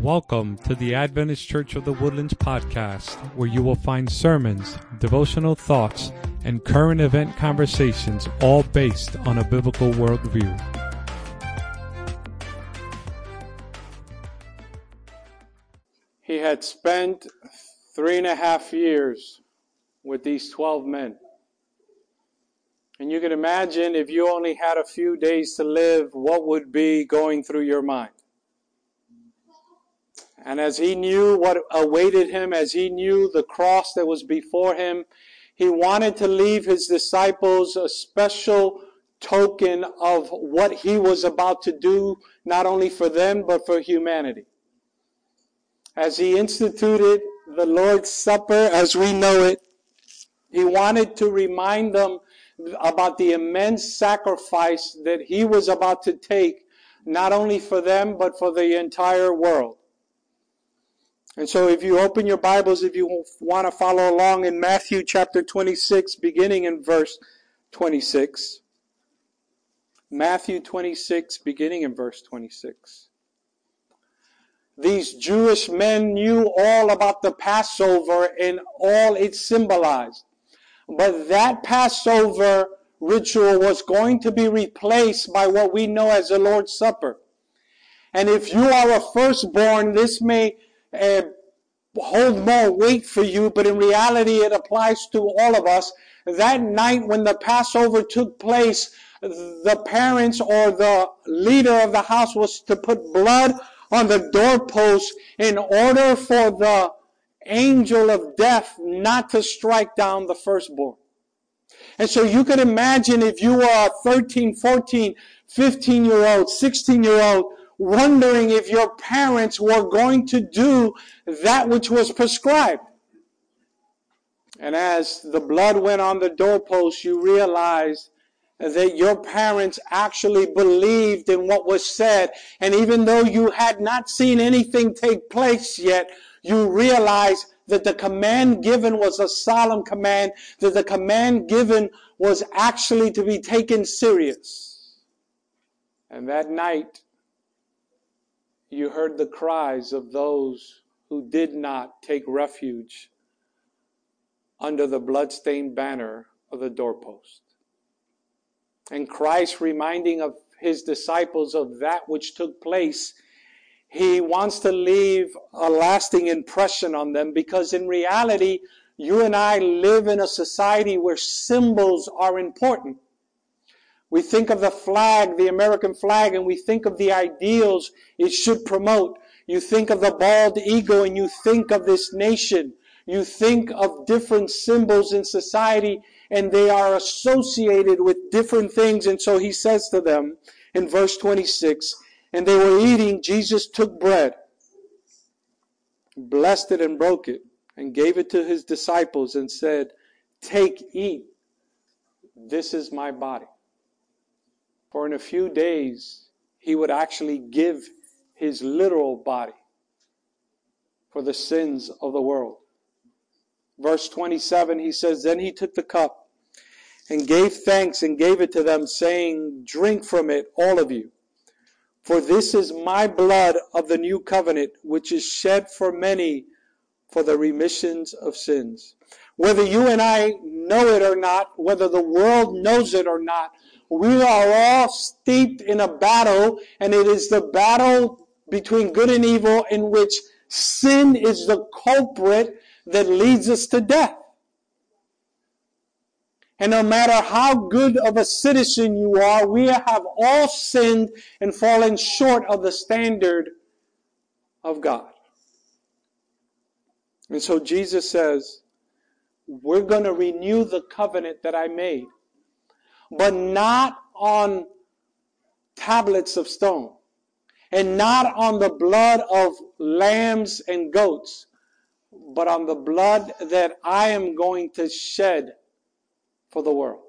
Welcome to the Adventist Church of the Woodlands podcast, where you will find sermons, devotional thoughts, and current event conversations, all based on a biblical worldview. He had spent three and a half years with these 12 men. And you can imagine if you only had a few days to live, what would be going through your mind. And as he knew what awaited him, as he knew the cross that was before him, he wanted to leave his disciples a special token of what he was about to do, not only for them, but for humanity. As he instituted the Lord's Supper as we know it, he wanted to remind them about the immense sacrifice that he was about to take, not only for them, but for the entire world. And so if you open your Bibles, if you want to follow along in Matthew chapter 26, beginning in verse 26. Matthew 26, beginning in verse 26. These Jewish men knew all about the Passover and all it symbolized. But that Passover ritual was going to be replaced by what we know as the Lord's Supper. And if you are a firstborn, this may uh, hold more weight for you, but in reality it applies to all of us. That night when the Passover took place, the parents or the leader of the house was to put blood on the doorpost in order for the angel of death not to strike down the firstborn. And so you can imagine if you were a 13, 14, 15 year old, 16 year old wondering if your parents were going to do that which was prescribed. And as the blood went on the doorpost, you realized that your parents actually believed in what was said. And even though you had not seen anything take place yet, you realized that the command given was a solemn command, that the command given was actually to be taken serious. And that night, you heard the cries of those who did not take refuge under the bloodstained banner of the doorpost. And Christ reminding of his disciples of that which took place, he wants to leave a lasting impression on them because in reality, you and I live in a society where symbols are important. We think of the flag, the American flag, and we think of the ideals it should promote. You think of the bald eagle and you think of this nation. You think of different symbols in society and they are associated with different things. And so he says to them in verse 26, and they were eating, Jesus took bread, blessed it and broke it, and gave it to his disciples and said, Take, eat. This is my body. For in a few days, he would actually give his literal body for the sins of the world. Verse 27, he says, Then he took the cup and gave thanks and gave it to them, saying, Drink from it, all of you. For this is my blood of the new covenant, which is shed for many for the remissions of sins. Whether you and I know it or not, whether the world knows it or not, we are all steeped in a battle, and it is the battle between good and evil in which sin is the culprit that leads us to death. And no matter how good of a citizen you are, we have all sinned and fallen short of the standard of God. And so Jesus says, we're going to renew the covenant that I made but not on tablets of stone, and not on the blood of lambs and goats, but on the blood that I am going to shed for the world.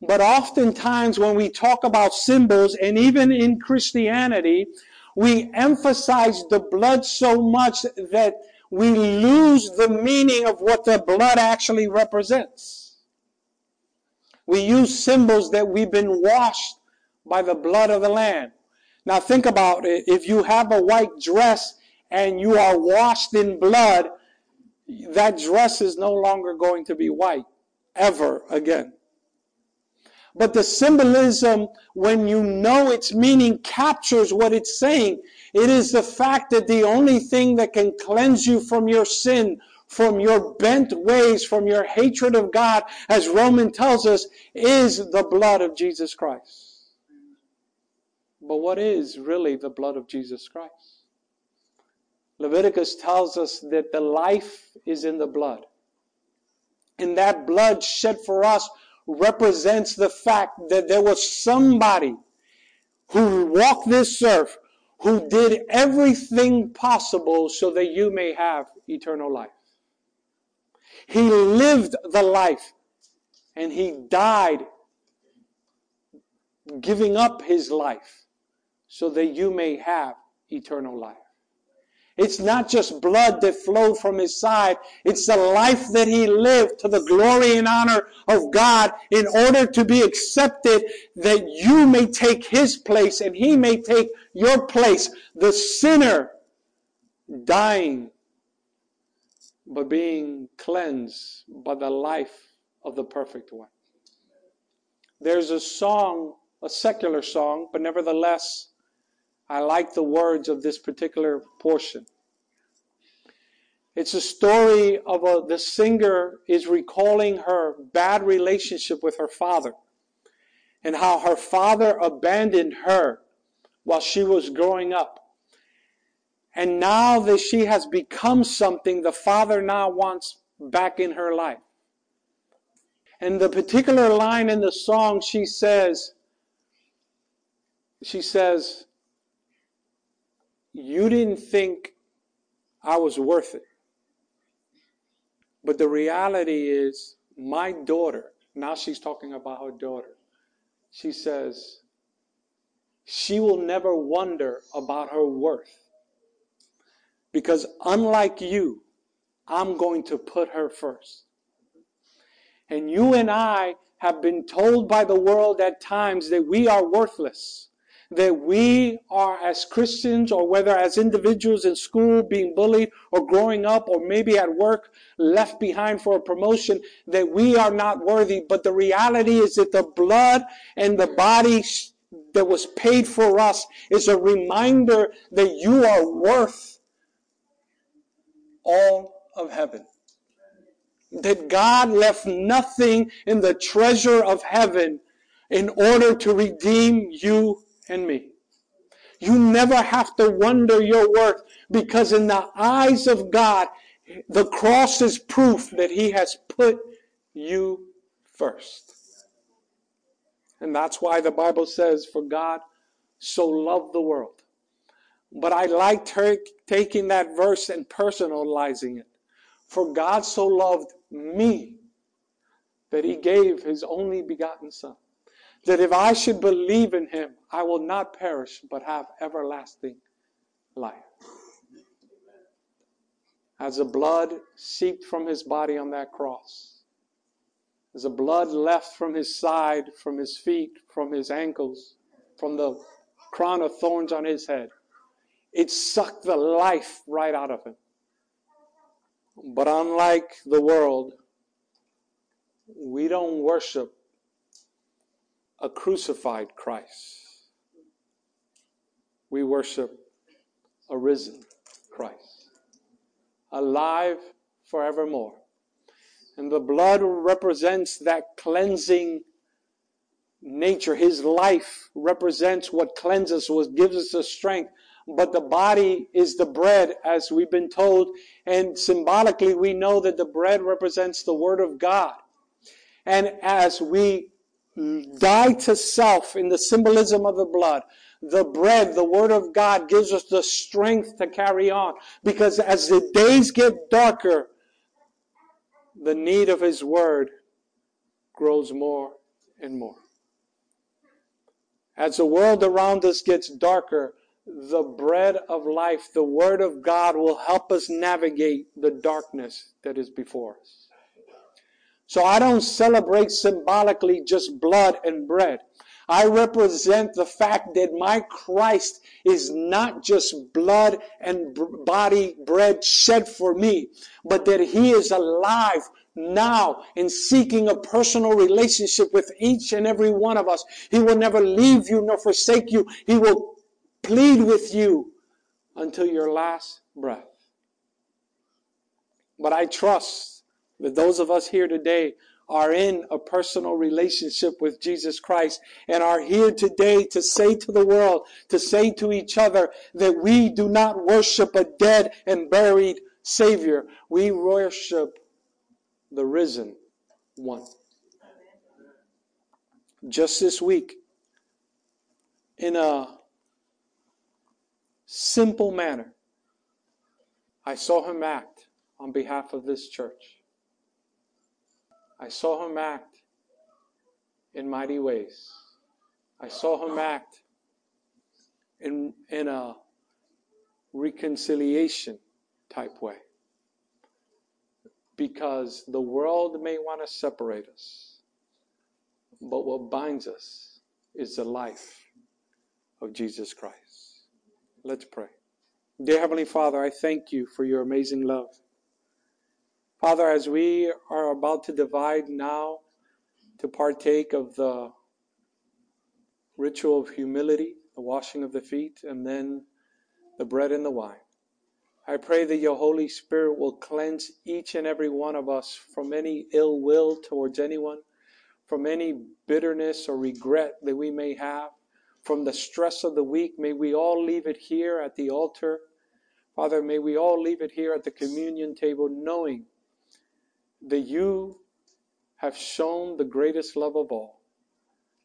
But oftentimes when we talk about symbols, and even in Christianity, we emphasize the blood so much that we lose the meaning of what the blood actually represents. We use symbols that we've been washed by the blood of the Lamb. Now think about it. If you have a white dress and you are washed in blood, that dress is no longer going to be white ever again. But the symbolism, when you know its meaning, captures what it's saying. It is the fact that the only thing that can cleanse you from your sin, from your bent ways, from your hatred of God, as Roman tells us, is the blood of Jesus Christ. But what is really the blood of Jesus Christ? Leviticus tells us that the life is in the blood. And that blood shed for us represents the fact that there was somebody who walked this earth who did everything possible so that you may have eternal life. He lived the life and he died giving up his life so that you may have eternal life. It's not just blood that flowed from his side. It's the life that he lived to the glory and honor of God in order to be accepted that you may take his place and he may take your place. The sinner dying but being cleansed by the life of the perfect one. There's a song, a secular song, but nevertheless I like the words of this particular portion. It's a story of a, the singer is recalling her bad relationship with her father and how her father abandoned her while she was growing up. And now that she has become something, the father now wants back in her life. And the particular line in the song, she says, she says, you didn't think I was worth it. But the reality is, my daughter, now she's talking about her daughter, she says, she will never wonder about her worth. Because unlike you, I'm going to put her first. And you and I have been told by the world at times that we are worthless that we are as Christians or whether as individuals in school being bullied or growing up or maybe at work left behind for a promotion, that we are not worthy. But the reality is that the blood and the body that was paid for us is a reminder that you are worth all of heaven. That God left nothing in the treasure of heaven in order to redeem you and me. You never have to wonder your worth because in the eyes of God, the cross is proof that He has put you first. And that's why the Bible says, For God so loved the world. But I like ter- taking that verse and personalizing it. For God so loved me that He gave His only begotten Son that if I should believe in him, I will not perish but have everlasting life. As the blood seeped from his body on that cross, as the blood left from his side, from his feet, from his ankles, from the crown of thorns on his head, it sucked the life right out of him. But unlike the world, we don't worship a crucified Christ. We worship a risen Christ, alive forevermore. And the blood represents that cleansing nature. His life represents what cleanses, what gives us the strength. But the body is the bread, as we've been told. And symbolically, we know that the bread represents the Word of God. And as we die to self in the symbolism of the blood. The bread, the word of God gives us the strength to carry on because as the days get darker, the need of his word grows more and more. As the world around us gets darker, the bread of life, the word of God will help us navigate the darkness that is before us. So I don't celebrate symbolically just blood and bread. I represent the fact that my Christ is not just blood and body bread shed for me, but that he is alive now in seeking a personal relationship with each and every one of us. He will never leave you nor forsake you. He will plead with you until your last breath. But I trust that those of us here today are in a personal relationship with Jesus Christ and are here today to say to the world, to say to each other that we do not worship a dead and buried Savior. We worship the risen one. Just this week, in a simple manner, I saw him act on behalf of this church. I saw him act in mighty ways. I saw him act in, in a reconciliation type way. Because the world may want to separate us, but what binds us is the life of Jesus Christ. Let's pray. Dear Heavenly Father, I thank you for your amazing love. Father, as we are about to divide now to partake of the ritual of humility, the washing of the feet, and then the bread and the wine, I pray that your Holy Spirit will cleanse each and every one of us from any ill will towards anyone, from any bitterness or regret that we may have, from the stress of the week. May we all leave it here at the altar. Father, may we all leave it here at the communion table knowing that you have shown the greatest love of all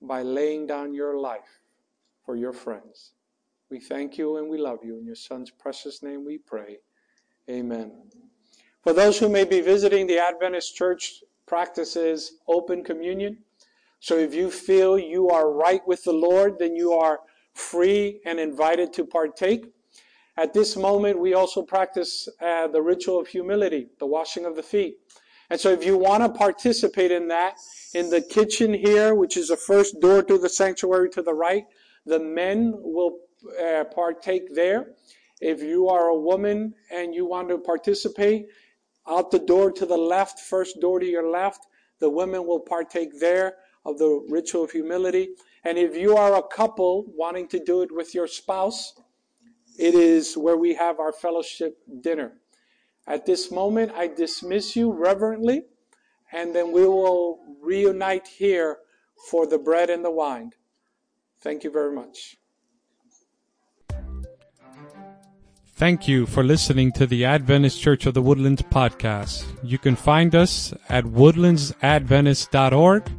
by laying down your life for your friends. We thank you and we love you. In your Son's precious name we pray. Amen. For those who may be visiting, the Adventist Church practices open communion. So if you feel you are right with the Lord, then you are free and invited to partake. At this moment, we also practice uh, the ritual of humility, the washing of the feet. And so if you want to participate in that, in the kitchen here, which is the first door to the sanctuary to the right, the men will uh, partake there. If you are a woman and you want to participate, out the door to the left, first door to your left, the women will partake there of the ritual of humility. And if you are a couple wanting to do it with your spouse, it is where we have our fellowship dinner. At this moment, I dismiss you reverently, and then we will reunite here for the bread and the wine. Thank you very much. Thank you for listening to the Adventist Church of the Woodlands podcast. You can find us at woodlandsadventist.org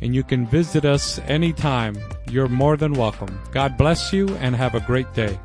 and you can visit us anytime. You're more than welcome. God bless you and have a great day.